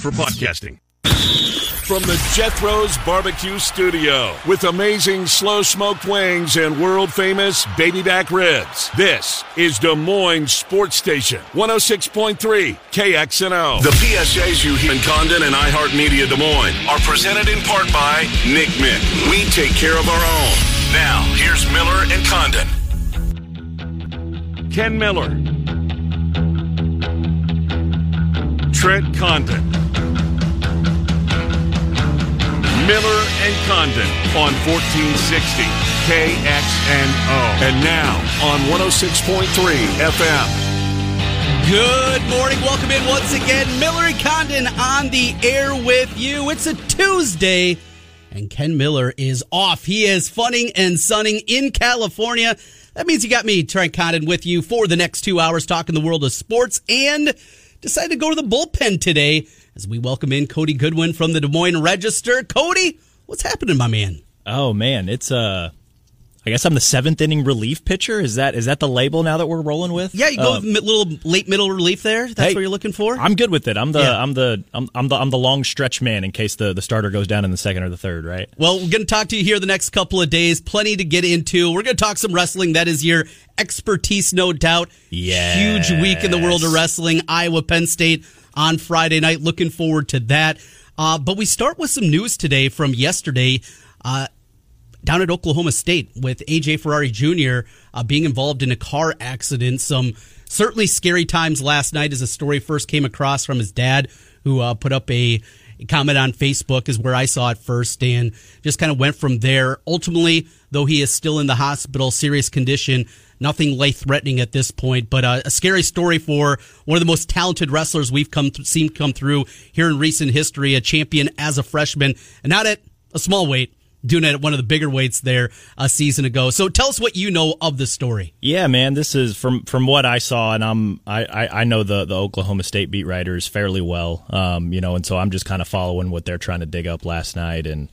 for podcasting. From the Jethro's Barbecue Studio with amazing slow smoked wings and world famous baby back ribs. This is Des Moines Sports Station 106.3 KXNO. The PSAs you hear in Condon and iHeartMedia Des Moines are presented in part by Nick Mick. We take care of our own. Now, here's Miller and Condon. Ken Miller. Trent Condon. Miller and Condon on 1460 KXNO. And now on 106.3 FM. Good morning. Welcome in once again. Miller and Condon on the air with you. It's a Tuesday, and Ken Miller is off. He is funning and sunning in California. That means you got me, Trent Condon, with you for the next two hours talking the world of sports and decided to go to the bullpen today as we welcome in Cody Goodwin from the Des Moines Register. Cody, what's happening, my man? Oh man, it's uh I guess I'm the seventh inning relief pitcher. Is that is that the label now that we're rolling with? Yeah, you go uh, with little late middle relief there. That's hey, what you're looking for. I'm good with it. I'm the yeah. I'm the I'm, I'm, the I'm the long stretch man in case the the starter goes down in the second or the third. Right. Well, we're going to talk to you here the next couple of days. Plenty to get into. We're going to talk some wrestling. That is your expertise, no doubt. Yeah. Huge week in the world of wrestling. Iowa Penn State on Friday night. Looking forward to that. Uh, but we start with some news today from yesterday. Uh, down at Oklahoma State with AJ Ferrari Jr. Uh, being involved in a car accident. Some certainly scary times last night as a story first came across from his dad, who uh, put up a, comment on Facebook, is where I saw it first, and just kind of went from there. Ultimately, though he is still in the hospital, serious condition. Nothing life threatening at this point, but uh, a scary story for one of the most talented wrestlers we've come th- seen come through here in recent history. A champion as a freshman, and not at a small weight, doing it at one of the bigger weights there a season ago. So tell us what you know of the story. Yeah, man, this is from from what I saw, and I'm I I, I know the the Oklahoma State beat writers fairly well, um, you know, and so I'm just kind of following what they're trying to dig up last night and.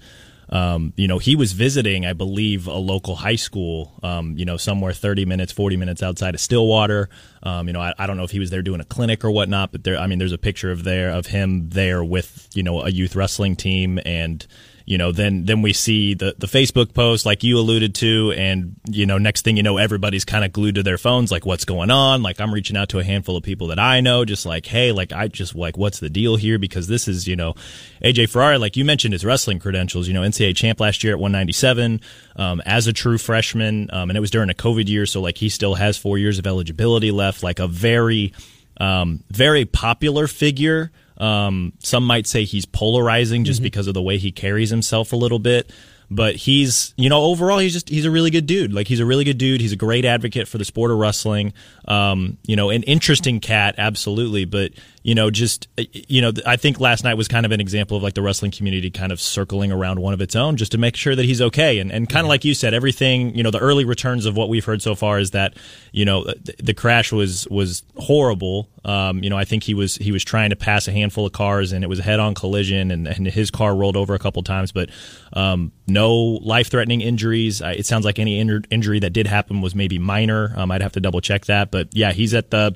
Um, you know, he was visiting, I believe, a local high school, um, you know, somewhere 30 minutes, 40 minutes outside of Stillwater. Um, you know, I, I, don't know if he was there doing a clinic or whatnot, but there, I mean, there's a picture of there of him there with, you know, a youth wrestling team and, you know, then then we see the the Facebook post like you alluded to, and you know, next thing you know, everybody's kind of glued to their phones, like what's going on. Like I'm reaching out to a handful of people that I know, just like, hey, like I just like what's the deal here? Because this is, you know, AJ Ferrari, like you mentioned, his wrestling credentials. You know, NCAA champ last year at 197 um, as a true freshman, um, and it was during a COVID year, so like he still has four years of eligibility left. Like a very um, very popular figure um, some might say he's polarizing just mm-hmm. because of the way he carries himself a little bit but he's you know overall he's just he's a really good dude. Like he's a really good dude. He's a great advocate for the sport of wrestling. Um, you know an interesting cat absolutely. But you know just uh, you know i think last night was kind of an example of like the wrestling community kind of circling around one of its own just to make sure that he's okay. And, and kind of like you said everything you know the early returns of what we've heard so far is that you know the, the crash was was horrible. Um, you know i think he was he was trying to pass a handful of cars and it was a head-on collision and, and his car rolled over a couple times. But um, no life-threatening injuries. It sounds like any injury that did happen was maybe minor. Um, i'd have to double check that. But yeah he's at the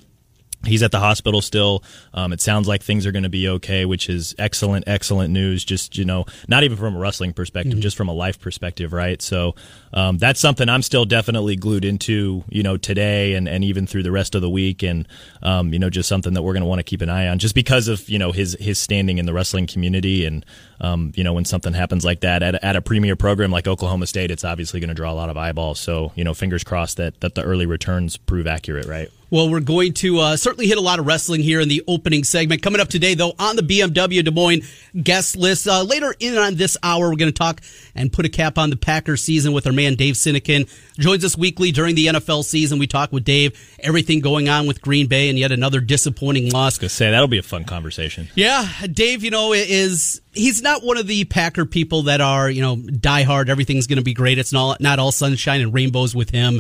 He's at the hospital still. Um, it sounds like things are going to be okay, which is excellent, excellent news. Just, you know, not even from a wrestling perspective, mm-hmm. just from a life perspective, right? So um, that's something I'm still definitely glued into, you know, today and, and even through the rest of the week. And, um, you know, just something that we're going to want to keep an eye on just because of, you know, his, his standing in the wrestling community. And, um, you know, when something happens like that at, at a premier program like Oklahoma State, it's obviously going to draw a lot of eyeballs. So, you know, fingers crossed that, that the early returns prove accurate, right? Well, we're going to uh, certainly hit a lot of wrestling here in the opening segment. Coming up today, though, on the BMW Des Moines guest list. Uh, later in on this hour, we're going to talk and put a cap on the Packers season with our man Dave Sinekin. Joins us weekly during the NFL season. We talk with Dave, everything going on with Green Bay and yet another disappointing loss. I was say, that'll be a fun conversation. Yeah, Dave, you know, is he's not one of the Packer people that are, you know, die hard, everything's going to be great. It's not, not all sunshine and rainbows with him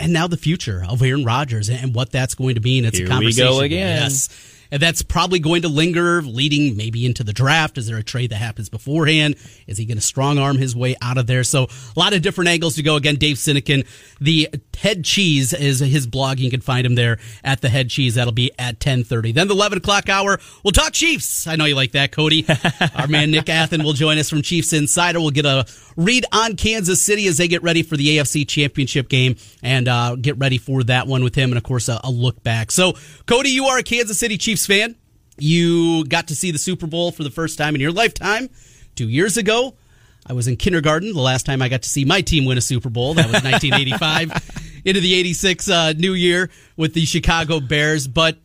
and now the future of Aaron Rodgers and what that's going to mean. It's Here a conversation. We go again. Yes. And that's probably going to linger leading maybe into the draft. Is there a trade that happens beforehand? Is he going to strong arm his way out of there? So a lot of different angles to go. Again, Dave Sinekin, the head cheese is his blog. You can find him there at the head cheese. That'll be at 1030. Then the 11 o'clock hour, we'll talk Chiefs. I know you like that, Cody. Our man Nick Athan will join us from Chiefs Insider. We'll get a read on Kansas City as they get ready for the AFC championship game and uh, get ready for that one with him. And of course, a, a look back. So Cody, you are a Kansas City Chiefs fan. You got to see the Super Bowl for the first time in your lifetime two years ago. I was in kindergarten the last time I got to see my team win a Super Bowl. That was 1985 into the 86 uh, new year with the Chicago Bears. But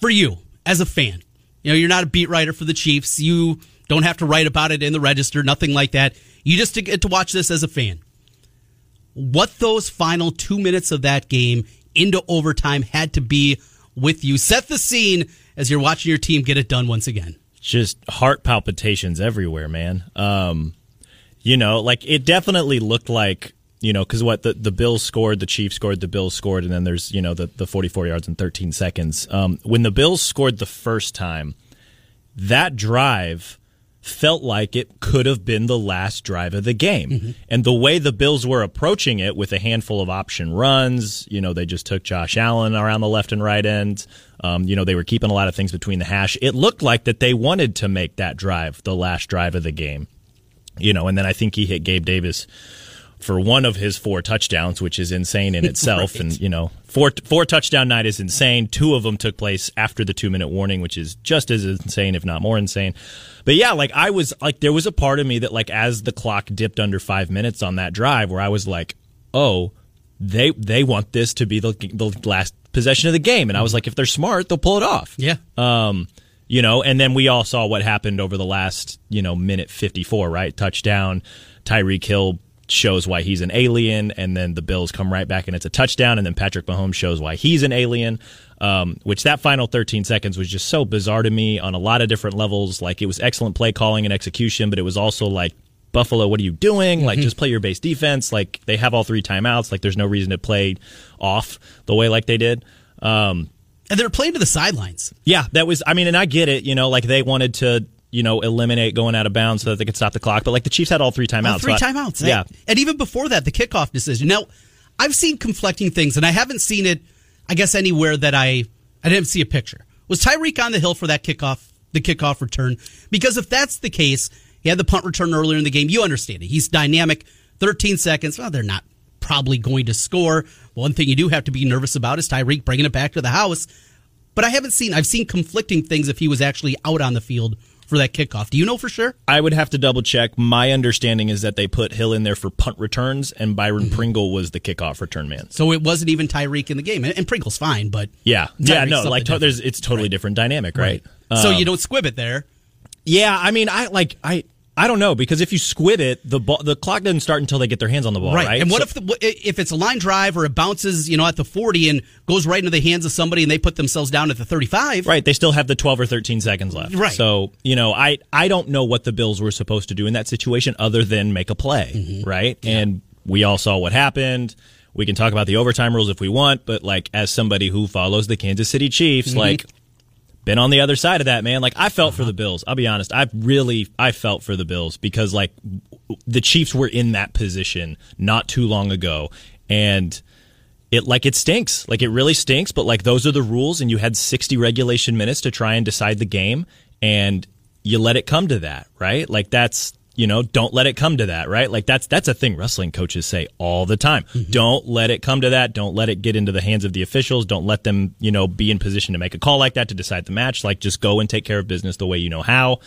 for you as a fan, you know, you're not a beat writer for the Chiefs. You don't have to write about it in the register, nothing like that. You just get to watch this as a fan. What those final two minutes of that game into overtime had to be with you. Set the scene as you're watching your team get it done once again. Just heart palpitations everywhere, man. Um, you know, like it definitely looked like you know because what the the Bills scored, the Chiefs scored, the Bills scored, and then there's you know the the 44 yards in 13 seconds. Um, when the Bills scored the first time, that drive felt like it could have been the last drive of the game. Mm-hmm. And the way the Bills were approaching it with a handful of option runs, you know, they just took Josh Allen around the left and right end. Um, you know, they were keeping a lot of things between the hash. It looked like that they wanted to make that drive the last drive of the game. You know, and then I think he hit Gabe Davis for one of his four touchdowns, which is insane in itself. right. And you know, four four touchdown night is insane. Two of them took place after the two minute warning, which is just as insane, if not more insane. But yeah, like I was like, there was a part of me that like as the clock dipped under five minutes on that drive, where I was like, oh, they they want this to be the the last possession of the game, and I was like, if they're smart, they'll pull it off. Yeah. Um. You know, and then we all saw what happened over the last, you know, minute 54, right? Touchdown. Tyreek Hill shows why he's an alien, and then the Bills come right back and it's a touchdown, and then Patrick Mahomes shows why he's an alien. Um, which that final 13 seconds was just so bizarre to me on a lot of different levels. Like it was excellent play calling and execution, but it was also like Buffalo, what are you doing? Like, mm-hmm. just play your base defense. Like, they have all three timeouts. Like, there's no reason to play off the way like they did. Um, and they're playing to the sidelines. Yeah, that was. I mean, and I get it. You know, like they wanted to you know, eliminate going out of bounds so that they could stop the clock. But like the Chiefs had all three timeouts. All three so timeouts. Yeah. And even before that, the kickoff decision. Now, I've seen conflicting things, and I haven't seen it, I guess, anywhere that I I didn't see a picture. Was Tyreek on the hill for that kickoff, the kickoff return? Because if that's the case, he had the punt return earlier in the game. You understand it. He's dynamic. 13 seconds. Well, they're not probably going to score. One thing you do have to be nervous about is Tyreek bringing it back to the house. But I haven't seen, I've seen conflicting things if he was actually out on the field for that kickoff. Do you know for sure? I would have to double check. My understanding is that they put Hill in there for punt returns, and Byron mm-hmm. Pringle was the kickoff return man. So it wasn't even Tyreek in the game, and, Pringle's fine, but yeah, Tyreek's yeah, no, like to, there's it's totally right. different dynamic, right? right. so um, you don't squib it there. Yeah, I mean, I like I I don't know because if you squib it, the ball, the clock doesn't start until they get their hands on the ball, right? right? And what so, if the, if it's a line drive or it bounces, you know, at the forty and goes right into the hands of somebody and they put themselves down at the thirty-five? Right. They still have the twelve or thirteen seconds left. Right. So you know, I I don't know what the Bills were supposed to do in that situation other than make a play, mm-hmm. right? Yeah. And we all saw what happened. We can talk about the overtime rules if we want, but like as somebody who follows the Kansas City Chiefs, mm-hmm. like been on the other side of that, man. Like I felt uh-huh. for the Bills. I'll be honest. I really I felt for the Bills because like the Chiefs were in that position not too long ago and it like it stinks. Like it really stinks, but like those are the rules and you had 60 regulation minutes to try and decide the game and you let it come to that, right? Like that's you know, don't let it come to that, right? Like that's that's a thing wrestling coaches say all the time. Mm-hmm. Don't let it come to that. Don't let it get into the hands of the officials. Don't let them, you know, be in position to make a call like that to decide the match. Like just go and take care of business the way you know how.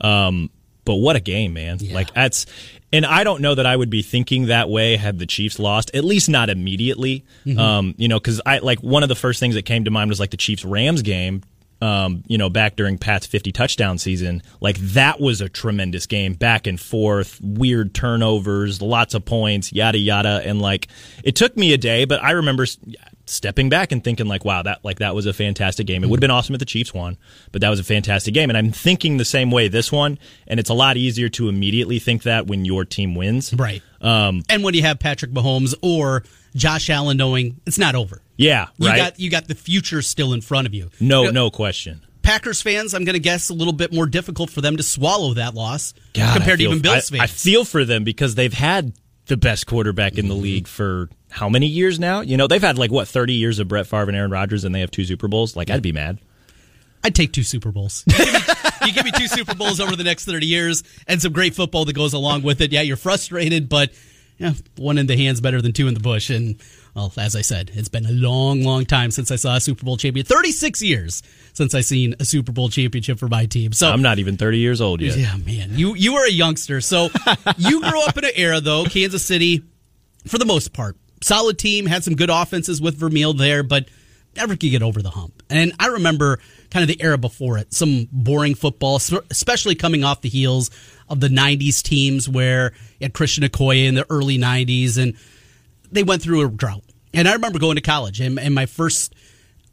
Um, but what a game, man! Yeah. Like that's, and I don't know that I would be thinking that way had the Chiefs lost. At least not immediately. Mm-hmm. Um, you know, because I like one of the first things that came to mind was like the Chiefs Rams game um, you know, back during Pat's 50 touchdown season, like that was a tremendous game, back and forth, weird turnovers, lots of points, yada yada, and like it took me a day, but I remember stepping back and thinking like, wow, that like that was a fantastic game. It would have been awesome if the Chiefs won, but that was a fantastic game, and I'm thinking the same way this one, and it's a lot easier to immediately think that when your team wins, right? Um, and when you have Patrick Mahomes or Josh Allen knowing it's not over. Yeah, You right. got you got the future still in front of you. no, You know, no question. Packers fans, I'm going to guess a little bit more difficult for them to swallow that loss God, compared feel- to even Bills fans. I feel for them because they've had the best quarterback in the Mm-hmm. league for how many years now? You know, they've had like what thirty years of Brett Favre and Aaron Rodgers, and they have two Super Bowls. Like, I'd be mad. I'd take two Super Bowls. you, give me, you give me two Super Bowls over the next 30 years and some great football that goes along with it. Yeah, you're frustrated, but yeah, one in the hand's better than two in the bush. And, well, as I said, it's been a long, long time since I saw a Super Bowl champion. 36 years since I seen a Super Bowl championship for my team. So I'm not even thirty years old yet. yeah, man. You you were a youngster. So you grew up in an era though, Kansas City, for the most part. Solid team, had some good offenses with Vermeil there, but never could get over the hump. And I remember kind of the era before it, some boring football, especially coming off the heels of the 90s teams where you had Christian Okoye in the early 90s and they went through a drought. And I remember going to college and, and my first,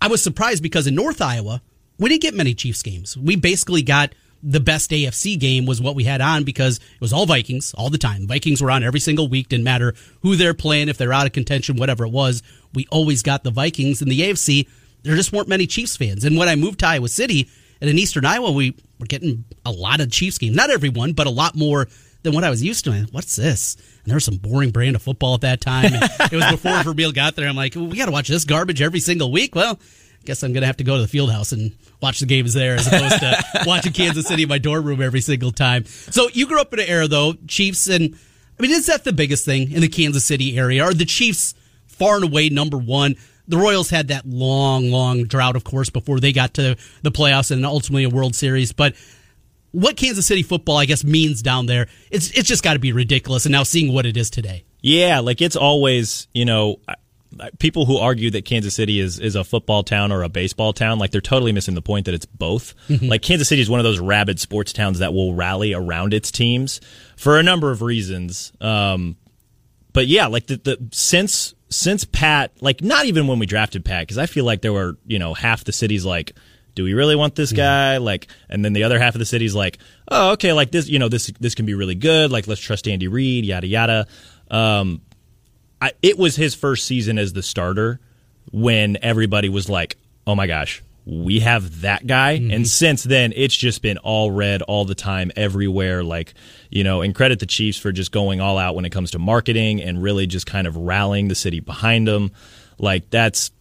I was surprised because in North Iowa, we didn't get many Chiefs games. We basically got the best AFC game was what we had on because it was all Vikings all the time. Vikings were on every single week. Didn't matter who they're playing, if they're out of contention, whatever it was. We always got the Vikings. In the AFC, there just weren't many Chiefs fans. And when I moved to Iowa City and in Eastern Iowa, we were getting a lot of Chiefs games. Not everyone, but a lot more than what I was used to. What's this? And there was some boring brand of football at that time. And it was before Vermeil got there. I'm like, we got to watch this garbage every single week. Well, I guess I'm going to have to go to the field house and watch the games there as opposed to watching Kansas City in my dorm room every single time. So you grew up in an era, though, Chiefs, and I mean, is that the biggest thing in the Kansas City area? Are the Chiefs far and away number one? The Royals had that long, long drought, of course, before they got to the playoffs and ultimately a World Series. But what Kansas City football, I guess, means down there, it's it's just got to be ridiculous. And now seeing what it is today. Yeah, like it's always, you know, people who argue that Kansas City is is a football town or a baseball town, like they're totally missing the point that it's both. Like Kansas City is one of those rabid sports towns that will rally around its teams for a number of reasons. Um, but yeah, like the, the since since Pat, like not even when we drafted Pat, because I feel like there were you know half the cities like, do we really want this guy? Like, and then the other half of the city's like, oh okay, like this, you know this this can be really good. Like let's trust Andy Reid, yada yada. Um, I, it was his first season as the starter when everybody was like, oh my gosh. We have that guy. And since then, it's just been all red all the time, everywhere. Like, you know, and credit the Chiefs for just going all out when it comes to marketing and really just kind of rallying the city behind them. Like, that's,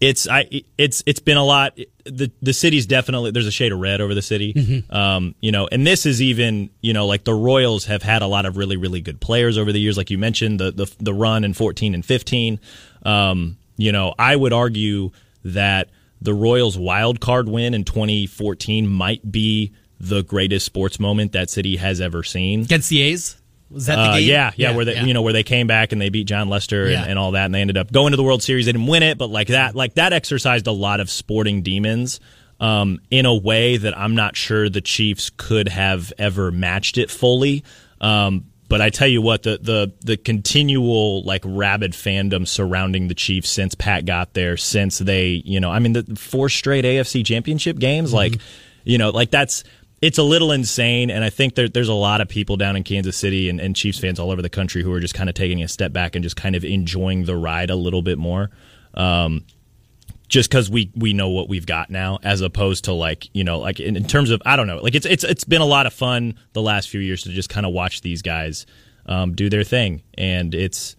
it's I it's it's been a lot. The the city's definitely there's a shade of red over the city. Um, you know, and this is even you know like the Royals have had a lot of really really good players over the years, like you mentioned the the the run in 14 and 15. Um, you know, I would argue that the Royals wild card win in 2014 might be the greatest sports moment that city has ever seen. Against the A's? Was that the Uh, game? yeah, yeah, where they yeah. you know where they came back and they beat Jon Lester and, and all that, and they ended up going to the World Series. They didn't win it, but like that, like that exercised a lot of sporting demons um, in a way that I'm not sure the Chiefs could have ever matched it fully. Um, but I tell you what, the the the continual like rabid fandom surrounding the Chiefs since Pat got there, since they you know, I mean, the four straight AFC Championship games, like you know, like that's it's a little insane, and I think there, there's a lot of people down in Kansas City and, and Chiefs fans all over the country who are just kind of taking a step back and just kind of enjoying the ride a little bit more. Um, just because we we know what we've got now, as opposed to like you know like in, in terms of I don't know like it's it's it's been a lot of fun the last few years to just kind of watch these guys um, do their thing, and it's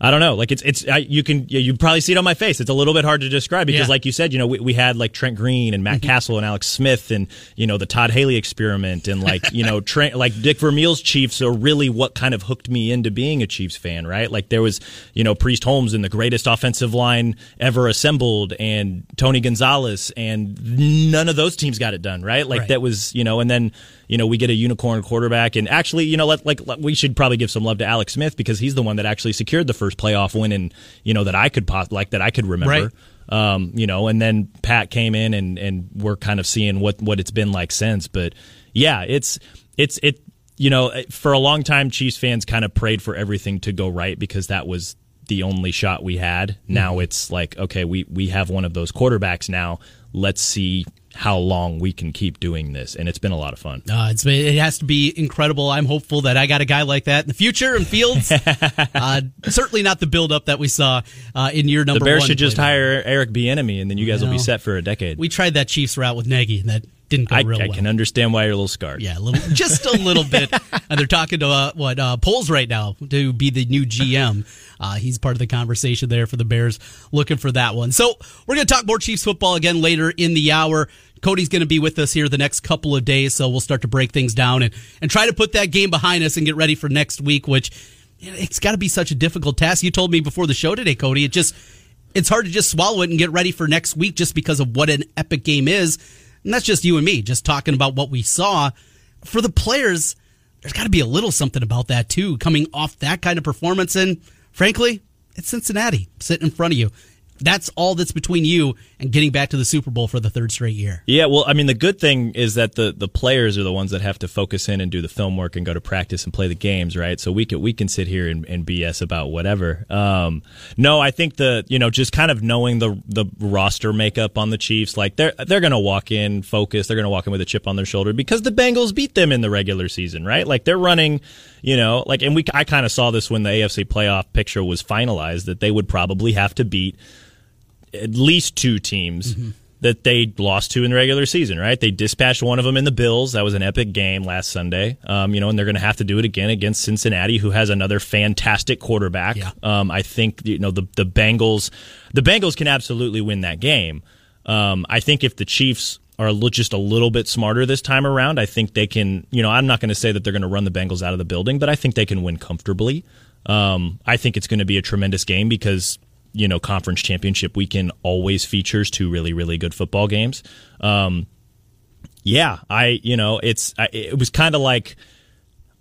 I don't know. Like it's it's I, you can you probably see it on my face. It's a little bit hard to describe because, Yeah. like you said, you know, we, we had like Trent Green and Matt mm-hmm. Cassel and Alex Smith and you know the Todd Haley experiment and like you know Trent like Dick Vermeil's Chiefs are really what kind of hooked me into being a Chiefs fan, right? Like there was you know Priest Holmes and the greatest offensive line ever assembled and Tony Gonzalez and none of those teams got it done, right? Like Right. that was you know and then you know we get a unicorn quarterback and actually you know let, like let- we should probably give some love to Alex Smith because he's the one that actually secured the first playoff win and you know that I could pos- like that I could remember. Um, you know, and then Pat came in and and we're kind of seeing what what it's been like since. But yeah, it's it's it. You know, for a long time, Chiefs fans kind of prayed for everything to go right because that was the only shot we had. Now it's like, okay, we we have one of those quarterbacks now. Let's see how long we can keep doing this, and it's been a lot of fun. Uh, it's it has to be incredible. I'm hopeful that I got a guy like that in the future in Fields. uh, certainly not the buildup that we saw uh, in year number. The Bears should just hire Eric Bieniemy, and then you guys will be set for a decade. We tried that Chiefs route with Nagy, and that didn't go I, real I well. can understand why you're a little scarred. Yeah, a little, just a little bit. And they're talking to uh, what uh, Poles right now to be the new GM. Uh, he's part of the conversation there for the Bears, looking for that one. So we're going to talk more Chiefs football again later in the hour. Cody's going to be with us here the next couple of days, so we'll start to break things down and, and try to put that game behind us and get ready for next week. Which it's got to be such a difficult task. You told me before the show today, Cody. It just it's hard to just swallow it and get ready for next week just because of what an epic game is. And that's just you and me, just talking about what we saw. For the players, there's got to be a little something about that too, coming off that kind of performance. And frankly, it's Cincinnati sitting in front of you. That's all that's between you and getting back to the Super Bowl for the third straight year. Yeah, well, I mean, the good thing is that the, the players are the ones that have to focus in and do the film work and go to practice and play the games, right? So we can we can sit here and, and BS about whatever. Um, no, I think the you know just kind of knowing the the roster makeup on the Chiefs, like they're they're gonna walk in focused, they're gonna walk in with a chip on their shoulder because the Bengals beat them in the regular season, right? Like they're running, you know, like and we I kind of saw this when the AFC playoff picture was finalized that they would probably have to beat at least two teams that they lost to in the regular season, right? They dispatched one of them in the Bills. That was an epic game last Sunday. Um, you know, and they're going to have to do it again against Cincinnati, who has another fantastic quarterback. Yeah. Um, I think you know the the Bengals, the Bengals can absolutely win that game. Um, I think if the Chiefs are just a little bit smarter this time around, I think they can. You know, I'm not going to say that they're going to run the Bengals out of the building, but I think they can win comfortably. Um, I think it's going to be a tremendous game because you know conference championship weekend always features two really really good football games. Um, yeah, I you know it's I, it was kind of like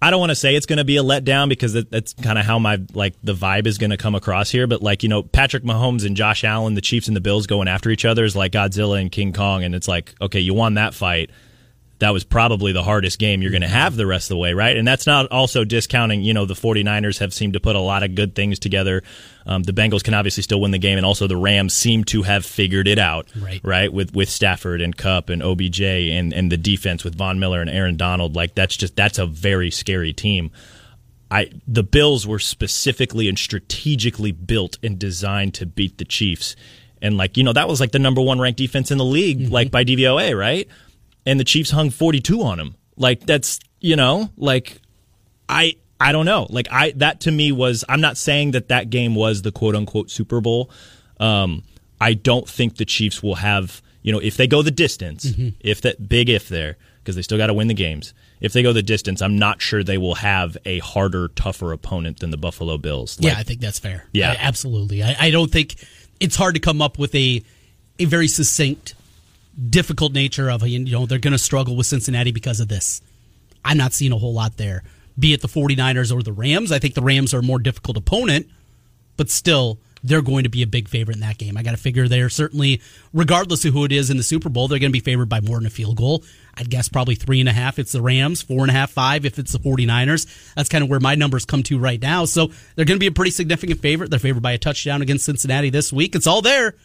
I don't want to say it's going to be a letdown because that, that's kind of how my like the vibe is going to come across here. But like you know Patrick Mahomes and Josh Allen, the Chiefs and the Bills going after each other is like Godzilla and King Kong, and it's like okay, you won that fight. That was probably the hardest game you're going to have the rest of the way, right? And that's not also discounting, you know, the 49ers have seemed to put a lot of good things together. Um, the Bengals can obviously still win the game, and also the Rams seem to have figured it out, Right. right? With with Stafford and Kupp and OBJ and and the defense with Von Miller and Aaron Donald, like that's just that's a very scary team. I the Bills were specifically and strategically built and designed to beat the Chiefs, and like you know that was like the number one ranked defense in the league, like by DVOA, right? And the Chiefs hung forty two on them. Like that's you know like I I don't know. Like I that to me was I'm not saying that that game was the quote unquote Super Bowl. Um, I don't think the Chiefs will have you know if they go the distance, if that big if there because they still got to win the games. If they go the distance, I'm not sure they will have a harder, tougher opponent than the Buffalo Bills. yeah, I think that's fair. Yeah. I- absolutely. I, I don't think it's hard to come up with a a very succinct, difficult nature of you know they're going to struggle with Cincinnati because of this. I'm not seeing a whole lot there. Be it the 49ers or the Rams, I think the Rams are a more difficult opponent, but still they're going to be a big favorite in that game. I got to figure they're certainly, regardless of who it is in the Super Bowl, they're going to be favored by more than a field goal. I'd guess probably three and a half. It's the Rams, four and a half, five if it's the 49ers. That's kind of where my numbers come to right now. So they're going to be a pretty significant favorite. They're favored by a touchdown against Cincinnati this week. It's all there.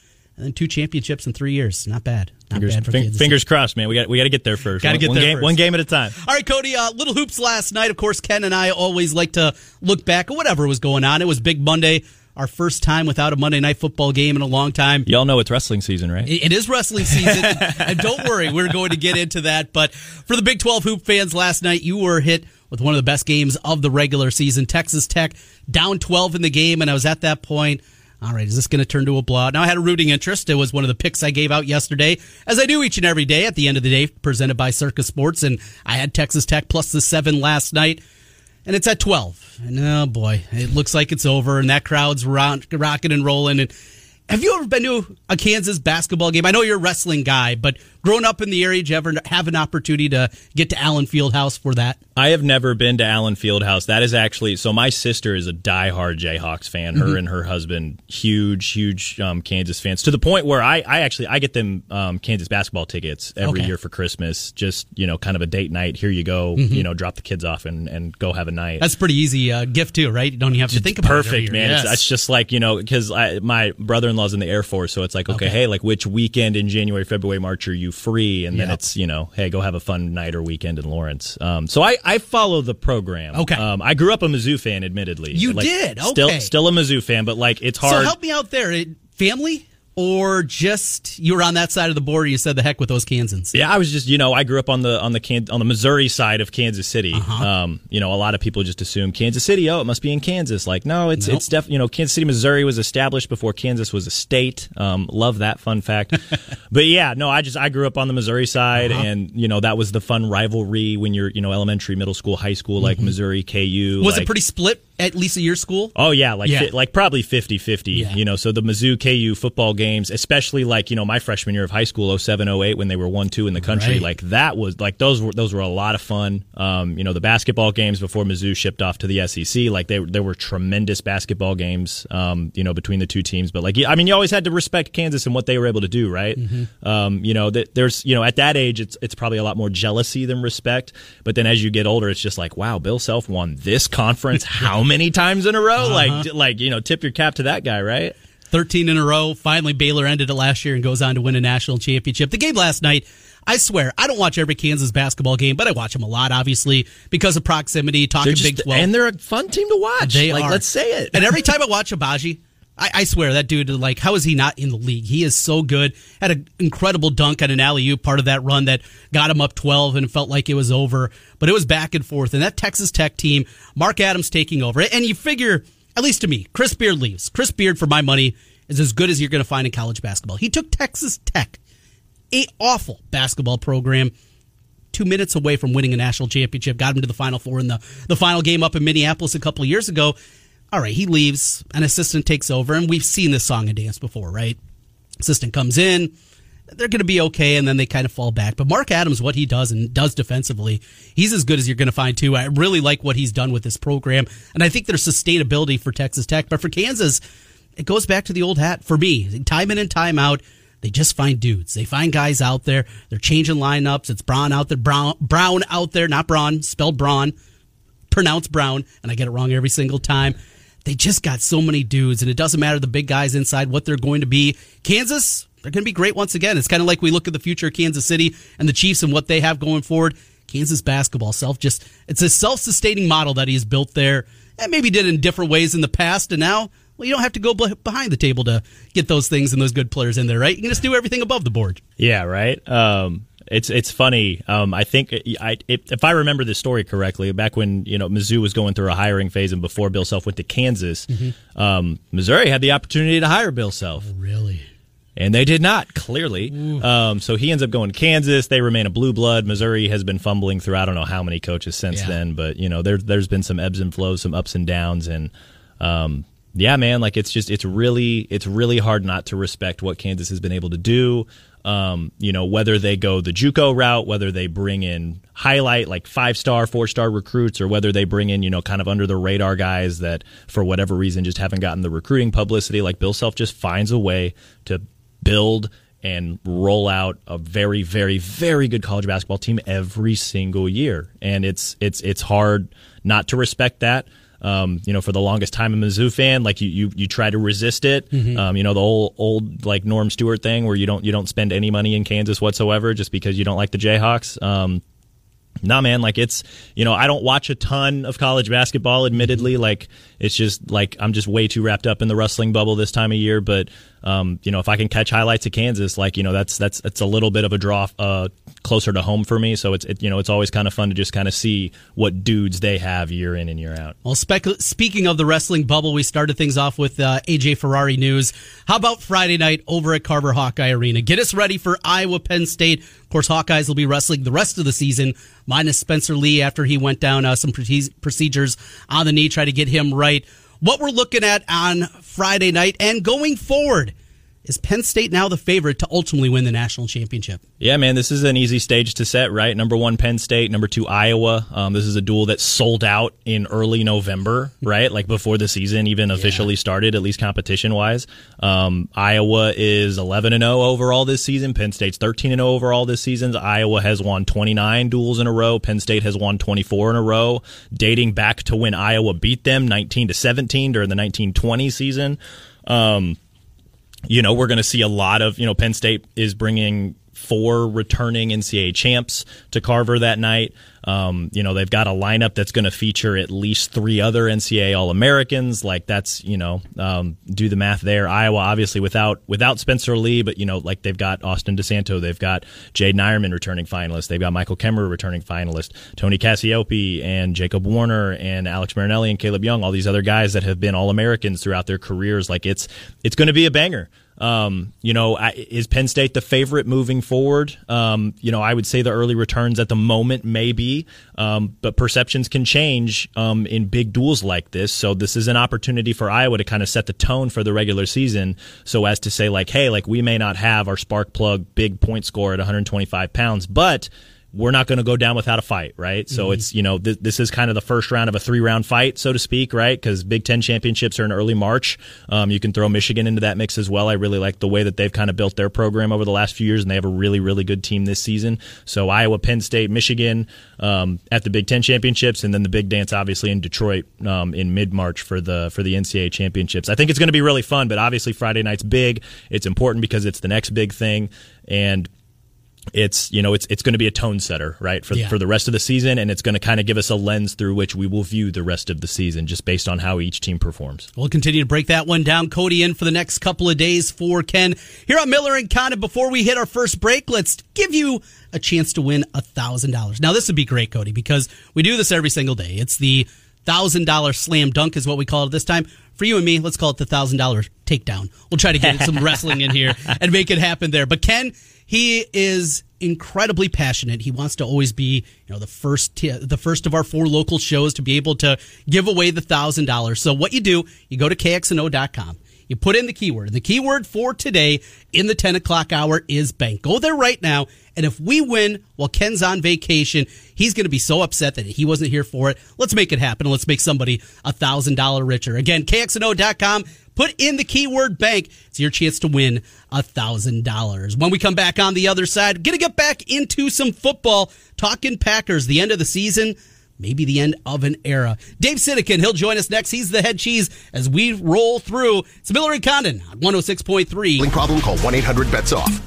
And then two championships in three years. Not bad. Not fingers, bad for fin- Kansas fingers crossed, man. We got we got to get there first. Gotta One- get one there game, first. one game at a time. All right, Cody. Uh, little hoops last night. Of course, Ken and I always like to look back at whatever was going on. It was Big Monday, our first time without a Monday night football game in a long time. Y'all know it's wrestling season, right? It it is wrestling season, and don't worry, we're going to get into that. But for the Big 12 hoop fans, last night you were hit with one of the best games of the regular season. Texas Tech down 12 in the game, and I was at that point. All right, is this going to turn to a blowout? Now I had a rooting interest. It was one of the picks I gave out yesterday, as I do each and every day. At the end of the day, presented by Circa Sports, and I had Texas Tech plus the seven last night and it's at 12. And oh boy, it looks like it's over, and that crowd's rock, rocking and rolling. And have you ever been to a Kansas basketball game? I know you're a wrestling guy, but growing up in the area, did you ever have an opportunity to get to Allen Fieldhouse for that? I have never been to Allen Fieldhouse. That is actually so. My sister is a diehard Jayhawks fan. Her and her husband, huge, huge um, Kansas fans. To the point where I, I actually I get them um, Kansas basketball tickets every Okay. year for Christmas. Just you know, kind of a date night. Here you go. You know, drop the kids off and, and go have a night. That's a pretty easy uh, gift too, right? You don't even have to think about it. perfect, year. man. Yes. It's, it's just like you know, because my brother in law's in the Air Force, so it's like okay, Okay. hey, like which weekend in January, February, March are you you free, and then it's you know, hey, go have a fun night or weekend in Lawrence. Um, so I I follow the program. Okay. Um, I grew up a Mizzou fan, admittedly. You Like, did? Still Okay. still a Mizzou fan, but like it's hard. So help me out there. It- Family or just you were on that side of the border? You said the heck with those Kansans. Yeah, I was just you know I grew up on the on the Can- on the Missouri side of Kansas City. Uh-huh. Um, you know, a lot of people just assume Kansas City. Oh, it must be in Kansas. Like, no, it's Nope. it's def- you know Kansas City, Missouri was established before Kansas was a state. Um, love that fun fact. but yeah, no, I just I grew up on the Missouri side, Uh-huh. and you know that was the fun rivalry when you're you know elementary, middle school, high school, like Missouri, KU. Mm-hmm. Was like- it pretty split at least at your school? Oh yeah, like Yeah. fi- like probably 50-50, Yeah. you know. So the Mizzou KU football games, especially like, you know, my freshman year of high school 0708 when they were 1-2 in the country, Right. like that was like those were those were a lot of fun. Um, you know, the basketball games before Mizzou shipped off to the SEC, like they there were tremendous basketball games um, you know, between the two teams, but like I mean, you always had to respect Kansas and what they were able to do, right? Mm-hmm. Um, you know, that there's, you know, at that age it's it's probably a lot more jealousy than respect, but then as you get older it's just like, wow, Bill Self won this conference how many times in a row? Uh-huh. Like like, you know, tip your cap to that guy, right? 13 in a row. Finally, Baylor ended it last year and goes on to win a national championship. The game last night, I swear, I don't watch every Kansas basketball game, but I watch them a lot, obviously, because of proximity, talking just- Big 12. and they're a fun team to watch. They like are. let's say it. And every time I watch Agbaji, I, I swear that dude, like, how is he not in the league? He is so good. Had an incredible dunk on an alley oop, part of that run that got him up 12 and felt like it was over. But it was back and forth. And that Texas Tech team, Mark Adams taking over. And you figure, at least to me, Chris Beard leaves. Chris Beard, for my money, is as good as you're going to find in college basketball. He took Texas Tech, a awful basketball program, two minutes away from winning a national championship, got him to the Final Four in the, the final game up in Minneapolis a couple of years ago. All right, he leaves, an assistant takes over, and we've seen this song and dance before, right? Assistant comes in, they're going to be okay, and then they kind of fall back. But Mark Adams, what he does and does defensively, he's as good as you're going to find too. I really like what he's done with this program, and I think there's sustainability for Texas Tech. But for Kansas, it goes back to the old hat for me. Time in and time out, they just find dudes. They find guys out there. They're changing lineups. It's Braun out there, Brown, Brown out there, not Braun, spelled Braun, pronounced Brown, and I get it wrong every single time. They just got so many dudes, and it doesn't matter the big guys inside what they're going to be. Kansas, they're going to be great once again. It's kind of like we look at the future of Kansas City and the Chiefs and what they have going forward. Kansas basketball self just it's a self-sustaining model that he's built there and maybe did in different ways in the past and now well you don't have to go behind the table to get those things and those good players in there right you can just do everything above the board Yeah, right. Um, it's it's funny. Um, I think I, if, if I remember the story correctly, back when you know Mizzou was going through a hiring phase and before Bill Self went to Kansas, um, Missouri had the opportunity to hire Bill Self, really and they did not. Clearly, um, so he ends up going to Kansas. They remain a blue blood. Missouri has been fumbling through I don't know how many coaches since Yeah. then, but you know there there's been some ebbs and flows, some ups and downs, and um, yeah, man, like it's just it's really it's really hard not to respect what Kansas has been able to do. Um, you know, whether they go the JUCO route, whether they bring in highlight like five star, four star recruits, or whether they bring in you know kind of under the radar guys that for whatever reason just haven't gotten the recruiting publicity. Like Bill Self just finds a way to build and roll out a very, very, very good college basketball team every single year, and it's it's it's hard not to respect that. Um, you know, for the longest time, I'm a Mizzou fan. Like you, you, you try to resist it. Um, you know, the old, old like Norm Stewart thing, where you don't, you don't spend any money in Kansas whatsoever just because you don't like the Jayhawks. Um, Nah, man, like it's, you know, I don't watch a ton of college basketball, admittedly. Like, it's just like I'm just way too wrapped up in the wrestling bubble this time of year. But, um, you know, if I can catch highlights of Kansas, like, you know, that's, that's, it's a little bit of a draw, uh, closer to home for me. So it's, it, you know, it's always kind of fun to just kind of see what dudes they have year in and year out. Well, spec- speaking of the wrestling bubble, we started things off with uh, AJ Ferrari news. How about Friday night over at Carver Hawkeye Arena? Get us ready for Iowa Penn State. Of course, Hawkeyes will be wrestling the rest of the season, minus Spencer Lee after he went down uh, some proce- procedures on the knee, try to get him right. What we're looking at on Friday night and going forward is Penn State now the favorite to ultimately win the national championship? Yeah, man, this is an easy stage to set, right? Number one, Penn State. Number two, Iowa. Um, this is a duel that sold out in early November, right? Like before the season even officially started, at least competition wise. Um, Iowa is 11 and 0 overall this season. Penn State's 13 and 0 overall this season. Iowa has won 29 duels in a row. Penn State has won 24 in a row, dating back to when Iowa beat them 19 to 17 during the 1920 season. Um, you know, we're going to see a lot of, you know, Penn State is bringing four returning NCAA champs to Carver that night. Um, you know, they've got a lineup that's going to feature at least three other NCAA All Americans. Like that's, you know, um, do the math there. Iowa, obviously, without without Spencer Lee, but you know, like they've got Austin DeSanto, they've got Jaydin Eierman returning finalist, they've got Michael Kemerer returning finalist, Tony Cassioppi and Jacob Warner and Alex Marinelli and Caleb Young, all these other guys that have been All Americans throughout their careers. Like it's it's going to be a banger. Um, you know, is Penn State the favorite moving forward? Um, you know, I would say the early returns at the moment maybe, um, but perceptions can change um, in big duels like this. So this is an opportunity for Iowa to kind of set the tone for the regular season, so as to say like, hey, like we may not have our spark plug big point score at 125 pounds, but we're not going to go down without a fight, right? So mm-hmm. it's, you know, th- this is kind of the first round of a three round fight, so to speak, right? Because Big Ten championships are in early March. Um, you can throw Michigan into that mix as well. I really like the way that they've kind of built their program over the last few years, and they have a really, really good team this season. So Iowa, Penn State, Michigan um, at the Big Ten championships, and then the big dance, obviously, in Detroit um, in mid March for the, for the NCAA championships. I think it's going to be really fun, but obviously Friday night's big. It's important because it's the next big thing. And it's you know it's it's going to be a tone setter right for yeah. for the rest of the season and it's going to kind of give us a lens through which we will view the rest of the season just based on how each team performs. We'll continue to break that one down. Cody in for the next couple of days for Ken here on Miller and Condon. Before we hit our first break, let's give you a chance to win a thousand dollars. Now this would be great, Cody, because we do this every single day. It's the thousand dollar slam dunk is what we call it this time. For you and me, let's call it the thousand dollar takedown. We'll try to get some wrestling in here and make it happen there. But Ken, he is incredibly passionate. He wants to always be, you know, the first t- the first of our four local shows to be able to give away the thousand dollars. So what you do, you go to kxno.com. You put in the keyword. The keyword for today in the 10 o'clock hour is bank. Go there right now. And if we win while Ken's on vacation, he's going to be so upset that he wasn't here for it. Let's make it happen. Let's make somebody a thousand dollar richer. Again, kxno.com. Put in the keyword bank. It's your chance to win a thousand dollars. When we come back on the other side, gonna get back into some football, talking Packers, the end of the season, maybe the end of an era. Dave Sinekin, he'll join us next. He's the head cheese as we roll through. It's Miller and Condon on 106.3. Problem, call 1-800-BETS-OFF.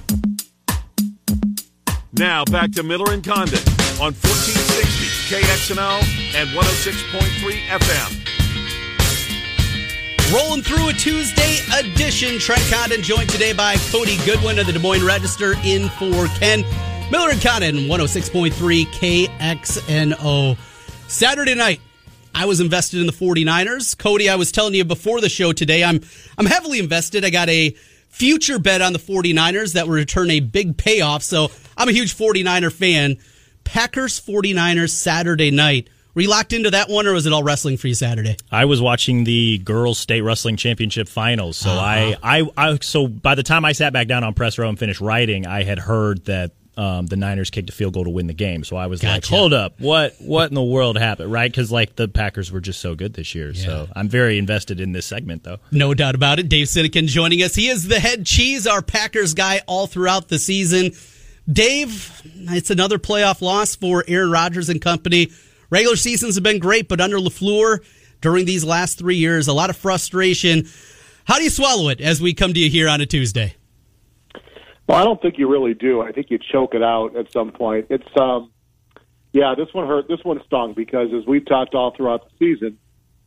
Now back to Miller and Condon on 1460 KXNO and 106.3 FM. Rolling through a Tuesday edition. Trent Condon joined today by Cody Goodwin of the Des Moines Register in for Ken. Miller and Condon, 106.3 KXNO. Saturday night, I was invested in the 49ers. Cody, I was telling you before the show today, I'm I'm heavily invested. I got a future bet on the 49ers that will return a big payoff. So I'm a huge 49er fan. Packers 49ers Saturday night. Were you locked into that one, or was it all wrestling for you Saturday? I was watching the girls' state wrestling championship finals, so uh-huh. I, I, I, so by the time I sat back down on press row and finished writing, I had heard that um, the Niners kicked a field goal to win the game. So I was gotcha. like, "Hold up, what, what in the world happened?" Right? Because like the Packers were just so good this year. Yeah. So I'm very invested in this segment, though. No doubt about it. Dave Sinekin joining us. He is the head cheese, our Packers guy, all throughout the season. Dave, it's another playoff loss for Aaron Rodgers and company. Regular seasons have been great, but under LaFleur during these last three years, a lot of frustration. How do you swallow it as we come to you here on a Tuesday? Well, I don't think you really do. I think you choke it out at some point. It's um, yeah, this one hurt. This one stung because as we've talked all throughout the season,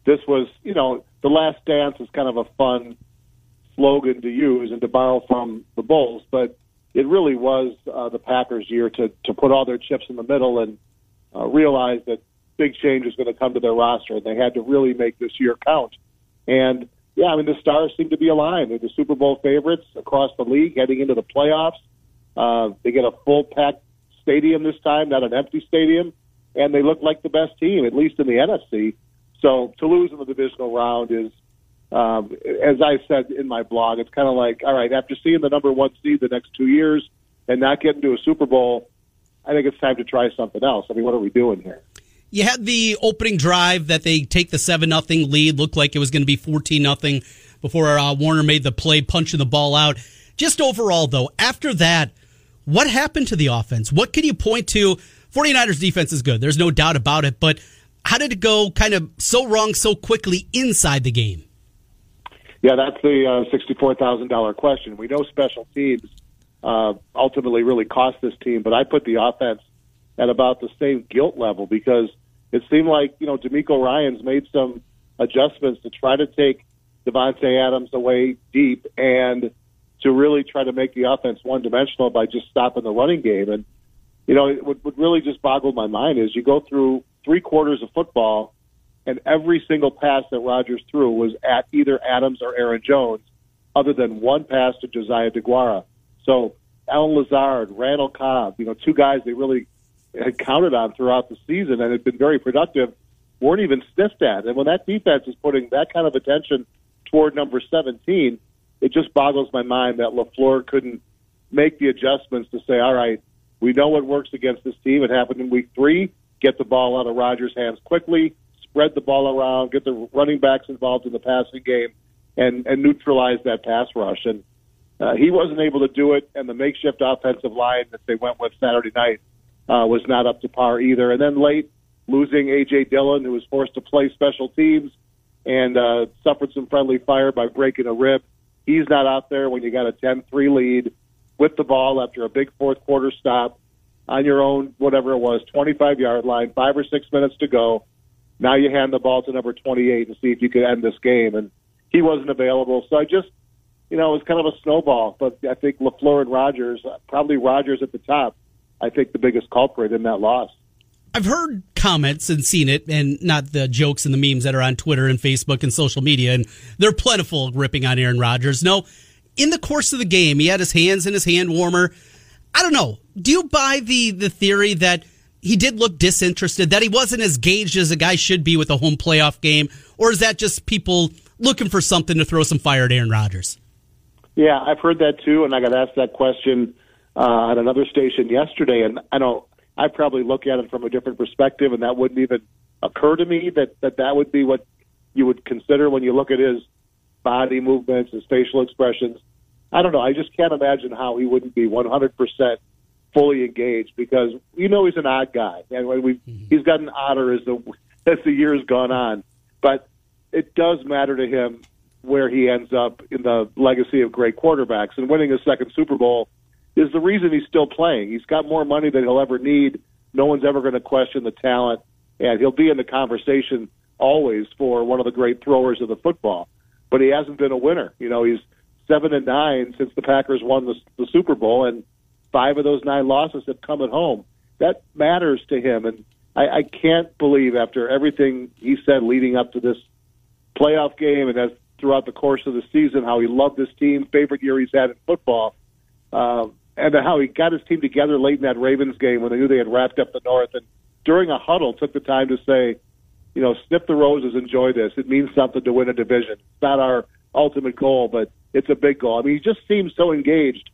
this was you know the last dance is kind of a fun slogan to use and to borrow from the Bulls, but it really was uh, the Packers' year to to put all their chips in the middle and uh, realize that big change is going to come to their roster, and they had to really make this year count. And yeah, I mean the stars seem to be aligned. They're the Super Bowl favorites across the league heading into the playoffs. Uh, they get a full packed stadium this time, not an empty stadium, and they look like the best team, at least in the NFC. So to lose in the divisional round is, um, as I said in my blog, it's kind of like, all right, after seeing the number one seed the next two years and not getting to a Super Bowl, I think it's time to try something else. I mean, what are we doing here? You had the opening drive that they take the seven nothing lead. Looked like it was going to be fourteen nothing before uh, Warner made the play, punching the ball out. Just overall, though, after that, what happened to the offense? What can you point to? 49ers defense is good. There's no doubt about it. But how did it go kind of so wrong so quickly inside the game? Yeah, that's the uh, $64,000 question. We know special teams uh, ultimately really cost this team. But I put the offense at about the same guilt level because it seemed like you know DeMeco Ryans made some adjustments to try to take Davante Adams away deep and to really try to make the offense one dimensional by just stopping the running game. And you know, what, what really just boggled my mind is you go through three quarters of football, and every single pass that Rodgers threw was at either Adams or Aaron Jones, other than one pass to Josiah DeGuara. So Allen Lazard, Randall Cobb, you know, two guys they really had counted on throughout the season and had been very productive, weren't even sniffed at. And when that defense is putting that kind of attention toward number 17, it just boggles my mind that LaFleur couldn't make the adjustments to say, all right, we know what works against this team. It happened in week three. Get the ball out of Rodgers' hands quickly, spread the ball around, get the running backs involved in the passing game, and, and neutralize that pass rush. And uh, he wasn't able to do it, and the makeshift offensive line that they went with Saturday night uh, was not up to par either. And then late, losing A.J. Dillon, who was forced to play special teams and uh, suffered some friendly fire by breaking a rib. He's not out there when you got a 10-3 lead with the ball after a big fourth quarter stop on your own, whatever it was, 25 yard line, five or six minutes to go. Now you hand the ball to number 28 and see if you could end this game. And he wasn't available. So I just, you know, it was kind of a snowball. But I think LaFleur and Rodgers, probably Rodgers at the top, I think the biggest culprit in that loss. I've heard comments and seen it, and not the jokes and the memes that are on Twitter and Facebook and social media, and they're plentiful ripping on Aaron Rodgers. No, in the course of the game, he had his hands in his hand warmer. I don't know. Do you buy the the theory that he did look disinterested, that he wasn't as gauged as a guy should be with a home playoff game, or is that just people looking for something to throw some fire at Aaron Rodgers? Yeah, I've heard that too, and I got asked that question uh, at another station yesterday, and I don't. I probably look at it from a different perspective, and that wouldn't even occur to me that that that would be what you would consider when you look at his body movements, his facial expressions. I don't know. I just can't imagine how he wouldn't be 100% fully engaged because you know he's an odd guy, and we mm-hmm. he's gotten odder as the as the years gone on. But it does matter to him where he ends up in the legacy of great quarterbacks, and winning a second Super Bowl is the reason he's still playing. He's got more money than he'll ever need. No one's ever going to question the talent, and he'll be in the conversation always for one of the great throwers of the football but he hasn't been a winner. You know, he's seven and nine since the Packers won the, the Super Bowl, and five of those nine losses have come at home. That matters to him, and I, I can't believe after everything he said leading up to this playoff game and as throughout the course of the season, how he loved this team, favorite year he's had in football, uh, and how he got his team together late in that Ravens game when they knew they had wrapped up the North, and during a huddle took the time to say, you know, snip the roses, enjoy this. It means something to win a division. It's not our ultimate goal, but it's a big goal. I mean, he just seems so engaged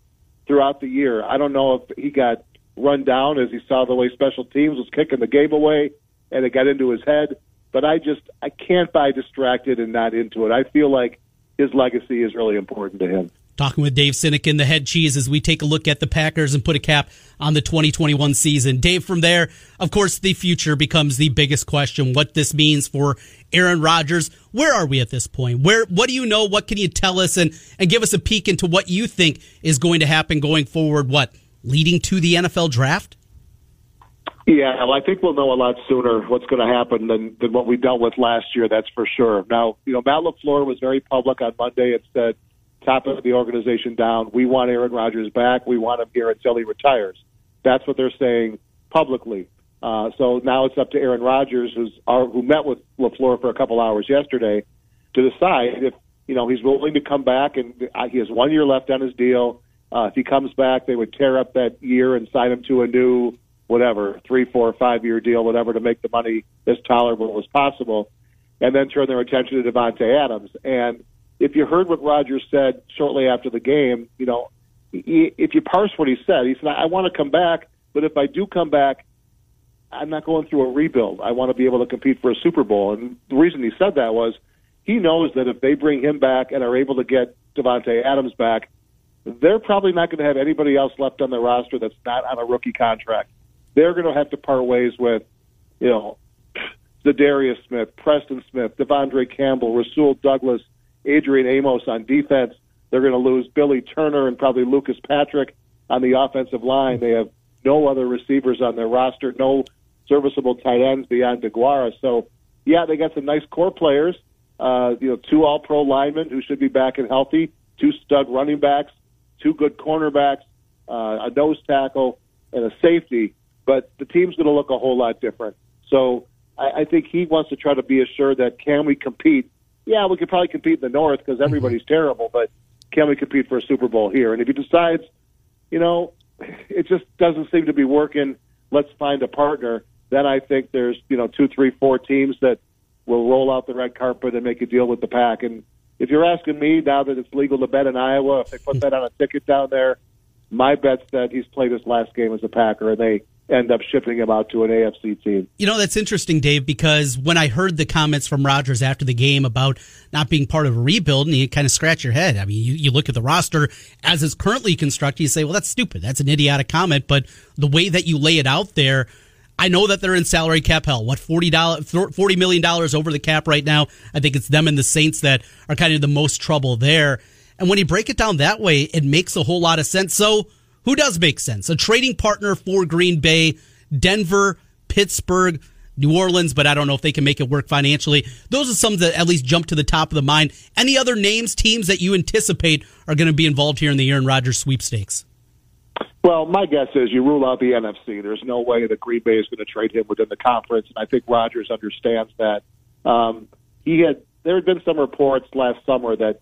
throughout the year. I don't know if he got run down as he saw the way special teams was kicking the game away and it got into his head. But I just I can't buy distracted and not into it. I feel like his legacy is really important to him. Talking with Dave Sinekin, the head cheese, as we take a look at the Packers and put a cap on the 2021 season. Dave, from there, of course, the future becomes the biggest question. What this means for Aaron Rodgers. Where are we at this point? Where, what do you know? What can you tell us and, and give us a peek into what you think is going to happen going forward? What, leading to the NFL draft? Yeah, well, I think we'll know a lot sooner what's going to happen than, than what we dealt with last year. That's for sure. Now, you know, Matt LaFleur was very public on Monday and said, top of the organization down. We want Aaron Rodgers back. We want him here until he retires. That's what they're saying publicly. Uh, so now it's up to Aaron Rodgers, who's our, who met with Lafleur for a couple hours yesterday, to decide if you know he's willing to come back. And uh, he has one year left on his deal. Uh, if he comes back, they would tear up that year and sign him to a new whatever three, four, five year deal, whatever, to make the money as tolerable as possible, and then turn their attention to Davante Adams. And if you heard what Rodgers said shortly after the game, you know, he, if you parse what he said, he said, "I want to come back, but if I do come back, I'm not going through a rebuild. I want to be able to compete for a Super Bowl." And the reason he said that was he knows that if they bring him back and are able to get Davante Adams back, they're probably not going to have anybody else left on the roster that's not on a rookie contract. They're going to have to part ways with, you know, Za'Darius Smith, Preston Smith, De'Vondre Campbell, Rasul Douglas, Adrian Amos on defense. They're going to lose Billy Turner and probably Lucas Patrick on the offensive line. They have no other receivers on their roster, no serviceable tight ends beyond DeGuara. So, yeah, they got some nice core players. Uh, you know, two All-Pro linemen who should be back and healthy, two stud running backs, two good cornerbacks, uh, a nose tackle, and a safety. But the team's going to look a whole lot different. So I, I think he wants to try to be assured that can we compete? Yeah, we could probably compete in the North because mm-hmm. everybody's terrible, but can we compete for a Super Bowl here? And if he decides, you know, it just doesn't seem to be working, let's find a partner. Then I think there's you know two, three, four teams that will roll out the red carpet and make a deal with the pack. And if you're asking me now that it's legal to bet in Iowa, if they put mm-hmm. that on a ticket down there, my bet's that he's played his last game as a Packer, and they end up shipping him out to an AFC team. You know, that's interesting, Dave, because when I heard the comments from Rodgers after the game about not being part of a rebuild, and you kind of scratch your head. I mean, you, you look at the roster as it's currently constructed, you say, well, that's stupid. That's an idiotic comment. But the way that you lay it out there, I know that they're in salary cap hell. What forty dollars, forty million dollars over the cap right now? I think it's them and the Saints that are kind of the most trouble there. And when you break it down that way, it makes a whole lot of sense. So who does make sense? A trading partner for Green Bay, Denver, Pittsburgh, New Orleans, but I don't know if they can make it work financially. Those are some that at least jump to the top of the mind. Any other names, teams that you anticipate are going to be involved here in the Aaron Rodgers sweepstakes? Well, my guess is you rule out the NFC. There's no way that Green Bay is going to trade him within the conference, and I think Rodgers understands that. Um, he had there had been some reports last summer that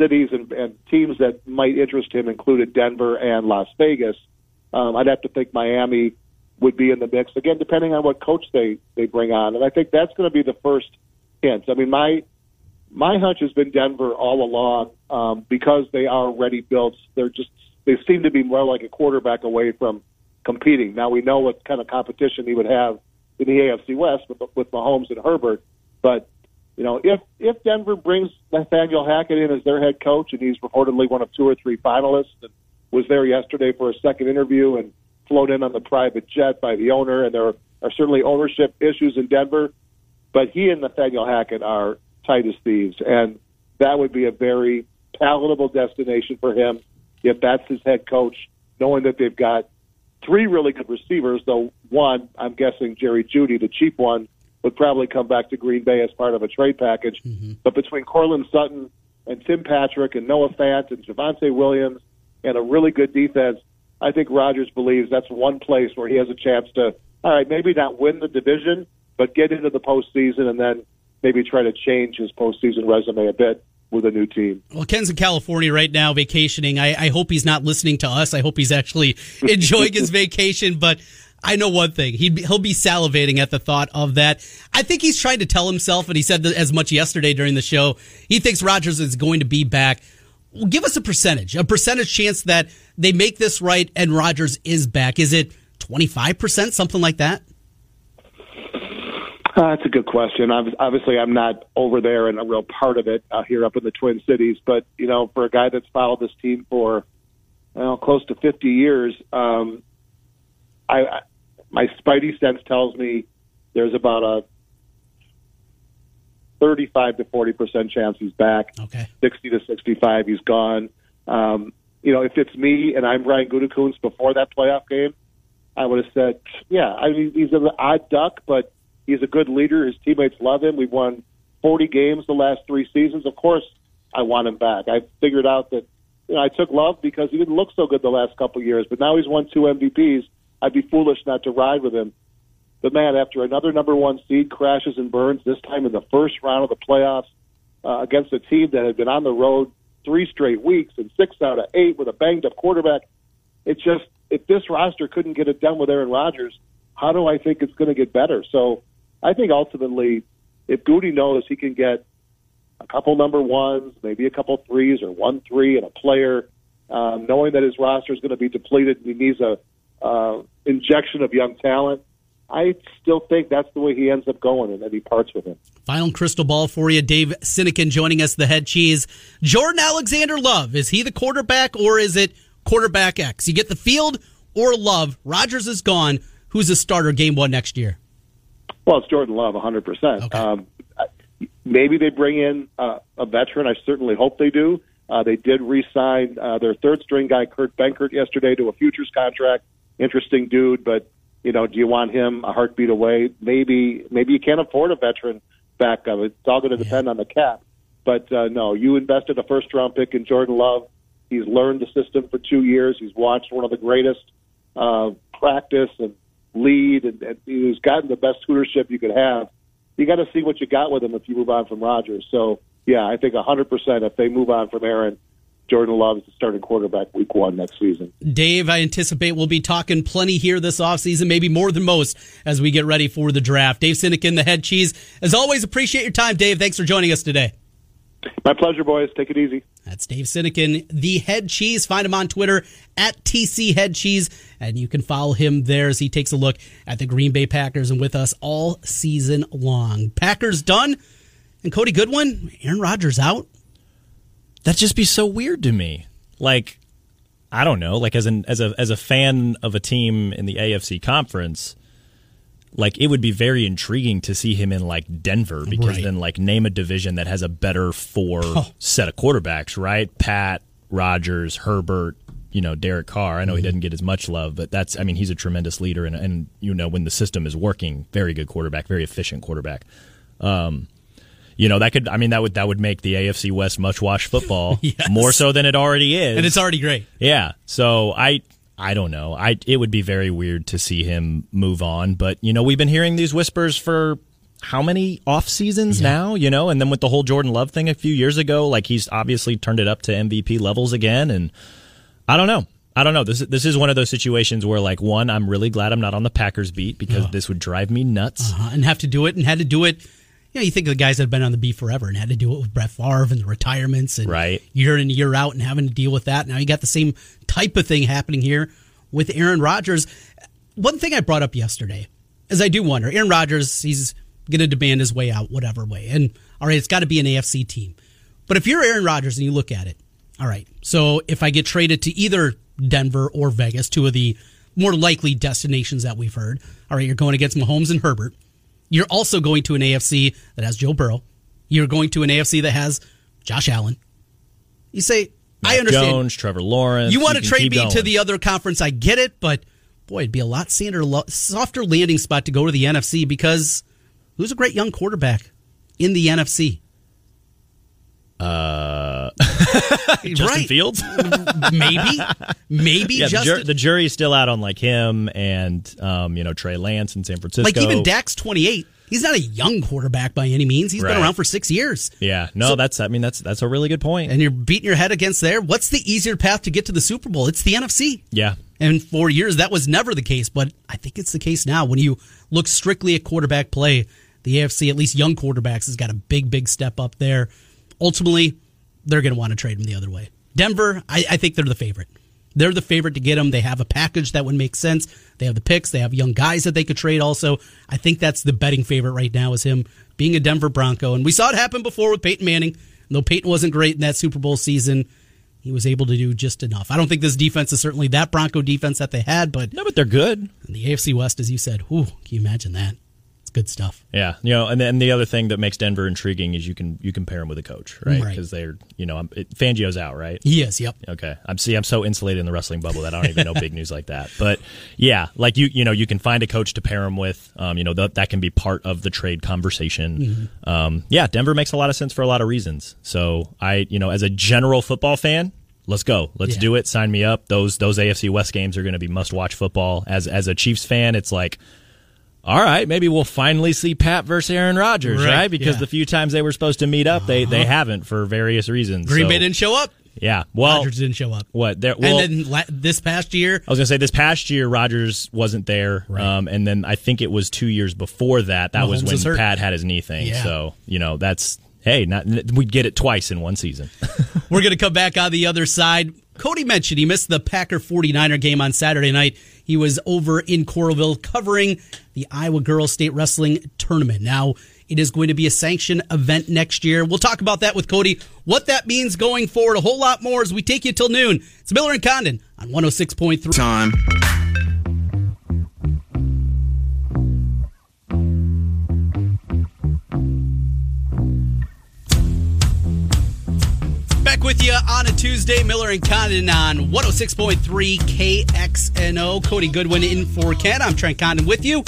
cities and, and teams that might interest him included Denver and Las Vegas. Um, I'd have to think Miami would be in the mix again, depending on what coach they they bring on, and I think that's going to be the first hint. I mean, my my hunch has been Denver all along um, because they are ready built. They're just they seem to be more like a quarterback away from competing. Now we know what kind of competition he would have in the AFC West with with Mahomes and Herbert, but you know, if if Denver brings Nathaniel Hackett in as their head coach, and he's reportedly one of two or three finalists, and was there yesterday for a second interview and flown in on the private jet by the owner, and there are certainly ownership issues in Denver, but he and Nathaniel Hackett are tight as thieves, and that would be a very palatable destination for him if that's his head coach, knowing that they've got three really good receivers, though one, I'm guessing Jerry Jeudy, the cheap one, would probably come back to Green Bay as part of a trade package. Mm-hmm. But between Courtland Sutton and Tim Patrick and Noah Fant and Javonte Williams and a really good defense, I think Rodgers believes that's one place where he has a chance to, all right, maybe not win the division, but get into the postseason and then maybe try to change his postseason resume a bit with a new team. Well, Ken's in California right now vacationing. I, I hope he's not listening to us. I hope he's actually enjoying his vacation. But I know one thing. He'd be, he'll be salivating at the thought of that. I think he's trying to tell himself, and he said as much yesterday during the show, he thinks Rodgers is going to be back. Well, give us a percentage, a percentage chance that they make this right and Rodgers is back. Is it 25%, something like that? Uh, that's a good question. Obviously, I'm not over there and a real part of it uh, here up in the Twin Cities. But you know, for a guy that's followed this team for well, close to 50 years, um, I, my spidey sense tells me there's about a 35 to 40 percent chance he's back. Okay. 60 to 65 he's gone. Um, you know, if it's me and I'm Brian Gutekunst before that playoff game, I would have said, yeah, I mean, he's an odd duck, but he's a good leader. His teammates love him. We've won 40 games the last three seasons. Of course, I want him back. I figured out that you know I took Love because he didn't look so good the last couple of years, but now he's won two MVPs. I'd be foolish not to ride with him. But man, after another number one seed crashes and burns, this time in the first round of the playoffs uh, against a team that had been on the road three straight weeks and six out of eight with a banged up quarterback, it's just if this roster couldn't get it done with Aaron Rodgers, how do I think it's going to get better? So I think ultimately, if Goody knows he can get a couple number ones, maybe a couple threes or one three and a player, um, knowing that his roster is going to be depleted and he needs a uh, injection of young talent. I still think that's the way he ends up going, and that he parts with him. Final crystal ball for you, Dave Sinekin joining us, the head cheese. Jordan Alexander Love, is he the quarterback or is it quarterback X? You get the field or Love. Rodgers is gone. Who's the starter game one next year? Well, it's Jordan Love, 100%. Okay. Um, maybe they bring in uh, a veteran. I certainly hope they do. Uh, they did re-sign uh, their third string guy, Kurt Benkert, yesterday to a futures contract. Interesting dude, but you know, do you want him a heartbeat away? Maybe, maybe you can't afford a veteran backup. It's all going to depend yeah. on the cap. But uh, no, you invested a first round pick in Jordan Love. He's learned the system for two years. He's watched one of the greatest uh, practice and lead, and, and he's gotten the best tutorship you could have. You got to see what you got with him if you move on from Rodgers. So yeah, I think 100% if they move on from Aaron, Jordan Love is the starting quarterback week one next season. Dave, I anticipate we'll be talking plenty here this offseason, maybe more than most as we get ready for the draft. Dave Sinekin, the head cheese. As always, appreciate your time, Dave. Thanks for joining us today. My pleasure, boys. Take it easy. That's Dave Sinekin, the head cheese. Find him on Twitter at TC Head Cheese, and you can follow him there as he takes a look at the Green Bay Packers and with us all season long. Packers done, and Cody Goodwin, Aaron Rodgers out. That'd just be so weird to me. Like, I don't know. Like as an as a as a fan of a team in the AFC conference, like it would be very intriguing to see him in like Denver because right. then like name a division that has a better four oh. set of quarterbacks, right? Pat, Rodgers, Herbert, you know, Derek Carr. I know mm-hmm. he didn't get as much love, but that's I mean, he's a tremendous leader and and you know, when the system is working, very good quarterback, very efficient quarterback. Um you know that could I mean that would that would make the AFC West much watch football yes. more so than it already is. And it's already great. Yeah. So I I don't know. I it would be very weird to see him move on, but you know, we've been hearing these whispers for how many off seasons yeah. now, you know, and then with the whole Jordan Love thing a few years ago, like he's obviously turned it up to MVP levels again and I don't know. I don't know. This this is one of those situations where, like, one, I'm really glad I'm not on the Packers beat because this would drive me nuts uh-huh. and have to do it and had to do it. You know, you think of the guys that have been on the beat forever and had to do it with Brett Favre and the retirements and right. year in and year out and having to deal with that. Now you got the same type of thing happening here with Aaron Rodgers. One thing I brought up yesterday is I do wonder Aaron Rodgers, he's going to demand his way out, whatever way. And all right, it's got to be an AFC team. But if you're Aaron Rodgers and you look at it, all right, so if I get traded to either Denver or Vegas, two of the more likely destinations that we've heard, all right, you're going against Mahomes and Herbert. You're also going to an AFC that has Joe Burrow. You're going to an AFC that has Josh Allen. You say, Mac I understand. Jones, Trevor Lawrence. You want to trade me going. to the other conference? I get it, but boy, it'd be a lot sander, softer landing spot to go to the NFC because who's a great young quarterback in the NFC? Uh, Justin right. Fields, maybe, maybe. Yeah, Justin. The, jur- the, jury's still out on like him and um, you know Trey Lance in San Francisco. Like even Dak's twenty eight he's not a young quarterback by any means. He's right. been around for six years. Yeah, no, so, that's I mean that's that's a really good point. And you're beating your head against there. What's the easier path to get to the Super Bowl? It's the NFC. Yeah. And for years that was never the case, but I think it's the case now. When you look strictly at quarterback play, the AFC, at least young quarterbacks, has got a big, big step up there. Ultimately, they're going to want to trade him the other way. Denver, I, I think they're the favorite. They're the favorite to get him. They have a package that would make sense. They have the picks. They have young guys that they could trade also. I think that's the betting favorite right now is him being a Denver Bronco. And we saw it happen before with Peyton Manning. Though Peyton wasn't great in that Super Bowl season, he was able to do just enough. I don't think this defense is certainly that Bronco defense that they had, but no, but they're good. The AFC West, as you said, whew, can you imagine that? Good stuff. Yeah, you know, and then the other thing that makes Denver intriguing is you can you can pair them with a coach, right? Because right. they're you know it, Fangio's out, right? Yes. Yep. Okay. I'm see. I'm so insulated in the wrestling bubble that I don't even know big news like that. But yeah, like you you know you can find a coach to pair him with. Um, you know that that can be part of the trade conversation. Mm-hmm. Um, yeah, Denver makes a lot of sense for a lot of reasons. So I you know as a general football fan, let's go. Let's yeah. do it. Sign me up. Those those AFC West games are going to be must watch football. As as a Chiefs fan, it's like all right, maybe we'll finally see Pat versus Aaron Rodgers, right? right? Because yeah. the few times they were supposed to meet up, they they uh-huh. haven't for various reasons. Green so. Bay didn't show up. Yeah, well, Rodgers didn't show up. What? There, well, and then la- this past year, I was gonna say this past year Rodgers wasn't there, right. um, and then I think it was two years before that. That Mahomes was when Pat had his knee thing. Yeah. So you know that's hey, not we get it twice in one season. We're gonna come back on the other side. Cody mentioned he missed the Packer 49er game on Saturday night. He was over in Coralville covering the Iowa Girls State Wrestling Tournament. Now, it is going to be a sanctioned event next year. We'll talk about that with Cody, what that means going forward, a whole lot more as we take you till noon. It's Miller and Condon on 106.3. Time. Back with you on a Tuesday. Miller and Condon on 106.3 KXNO. Cody Goodwin in for Ken. I'm Trent Condon with you.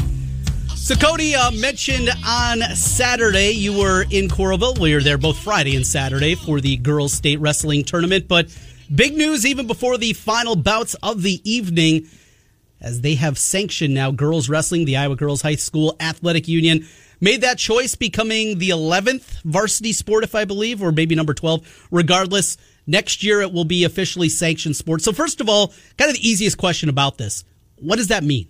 So, Cody uh, mentioned on Saturday you were in Coralville. We were there both Friday and Saturday for the girls' state wrestling tournament. But big news even before the final bouts of the evening, as they have sanctioned now girls wrestling. The Iowa Girls High School Athletic Union made that choice, becoming the 11th varsity sport, if I believe, or maybe number 12. Regardless, next year it will be officially sanctioned sport. So, first of all, kind of the easiest question about this: What does that mean?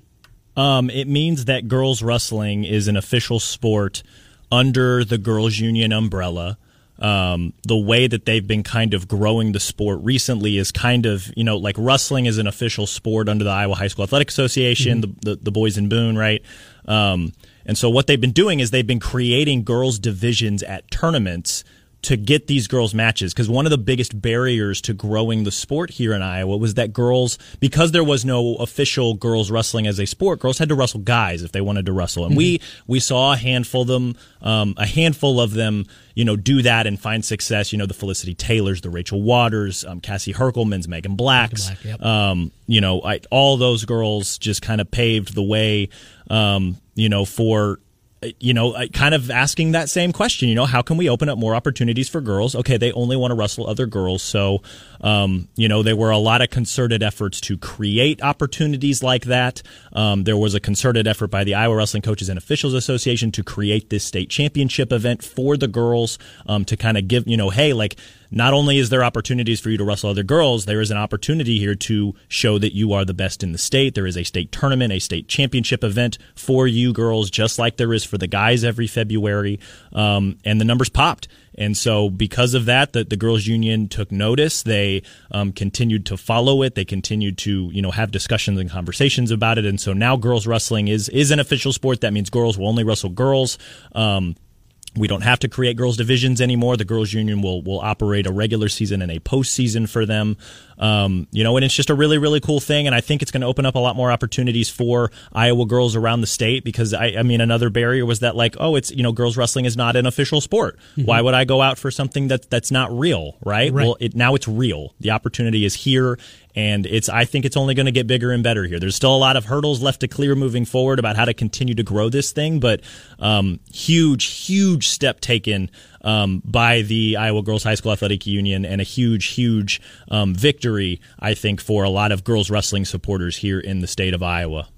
Um, it means that girls wrestling is an official sport under the girls union umbrella. Um, the way that they've been kind of growing the sport recently is kind of you know like wrestling is an official sport under the Iowa High School Athletic Association, mm-hmm. the, the, the boys in Boone, right? Um, and so what they've been doing is they've been creating girls divisions at tournaments to get these girls matches because one of the biggest barriers to growing the sport here in Iowa was that girls because there was no official girls wrestling as a sport girls had to wrestle guys if they wanted to wrestle and mm-hmm. we we saw a handful of them um, a handful of them you know do that and find success you know the Felicity Taylors the Rachel Waters um, Cassie Herkelmans Megan Blacks Black, yep. um, you know I, all those girls just kind of paved the way um, you know for you know, kind of asking that same question. You know, how can we open up more opportunities for girls? Okay, they only want to wrestle other girls, so um, you know, there were a lot of concerted efforts to create opportunities like that. Um, there was a concerted effort by the Iowa Wrestling Coaches and Officials Association to create this state championship event for the girls um, to kind of give, you know, hey, like not only is there opportunities for you to wrestle other girls, there is an opportunity here to show that you are the best in the state. There is a state tournament, a state championship event for you girls, just like there is for the guys every February. Um, and the numbers popped. And so, because of that, the, the girls' union took notice. They um, continued to follow it. They continued to, you know, have discussions and conversations about it. And so now, girls wrestling is is an official sport. That means girls will only wrestle girls. Um, we don't have to create girls divisions anymore. The girls union will will operate a regular season and a postseason for them. Um, you know, and it's just a really really cool thing, and I think it's going to open up a lot more opportunities for Iowa girls around the state because I, I mean another barrier was that like oh it's you know girls wrestling is not an official sport. Mm-hmm. Why would I go out for something that that's not real, right? right. Well, it, now it's real. The opportunity is here, and it's I think it's only going to get bigger and better here. There's still a lot of hurdles left to clear moving forward about how to continue to grow this thing, but um, huge, huge step taken um, by the Iowa Girls High School Athletic Union, and a huge, huge um, victory I think for a lot of girls wrestling supporters here in the state of Iowa.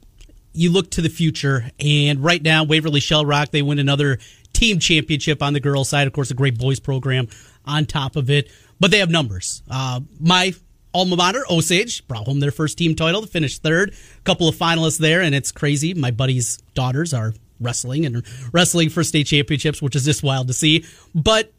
You look to the future, and right now Waverly Shell Rock they win another team championship on the girls' side. Of course, a great boys program on top of it, but they have numbers. Uh, my alma mater, Osage, brought home their first team title, finished third. A couple of finalists there, and it's crazy. My buddy's daughters are wrestling and wrestling for state championships, which is just wild to see. But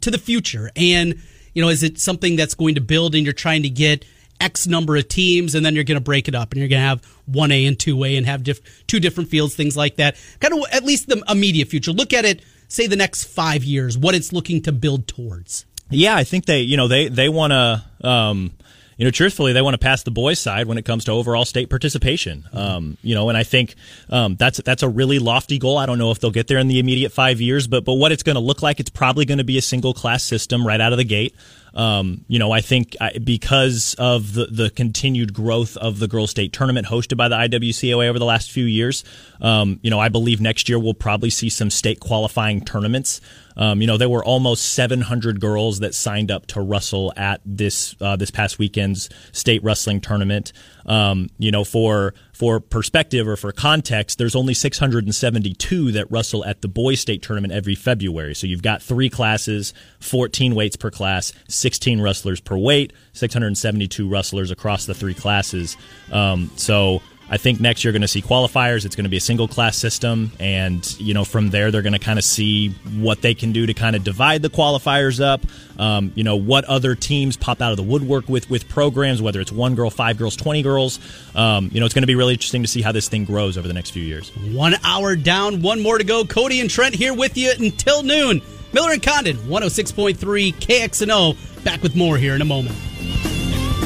to the future, and you know, is it something that's going to build, and you're trying to get X number of teams, and then you're going to break it up, and you're going to have one A and two A, and have diff- two different fields, things like that. Kind of at least the immediate future. Look at it, say the next five years, what it's looking to build towards. Yeah, I think they, you know, they they want to. Um, you know, truthfully, they want to pass the boys' side when it comes to overall state participation. Um, you know, and I think um, that's that's a really lofty goal. I don't know if they'll get there in the immediate five years, but but what it's going to look like, it's probably going to be a single class system right out of the gate. Um, you know, I think because of the, the continued growth of the girls' state tournament hosted by the IWCOA over the last few years, um, you know, I believe next year we'll probably see some state qualifying tournaments. Um, you know, there were almost 700 girls that signed up to wrestle at this uh, this past weekend's state wrestling tournament. Um, you know, for for perspective or for context, there's only 672 that wrestle at the boys state tournament every February. So you've got three classes, 14 weights per class, 16 wrestlers per weight, 672 wrestlers across the three classes. Um, so I think next you're going to see qualifiers. It's going to be a single class system, and you know from there they're going to kind of see what they can do to kind of divide the qualifiers up. Um, you know what other teams pop out of the woodwork with with programs, whether it's one girl, five girls, twenty girls. Um, you know it's going to be really interesting to see how this thing grows over the next few years. One hour down, one more to go. Cody and Trent here with you until noon. Miller and Condon, 106.3 KXNO. Back with more here in a moment.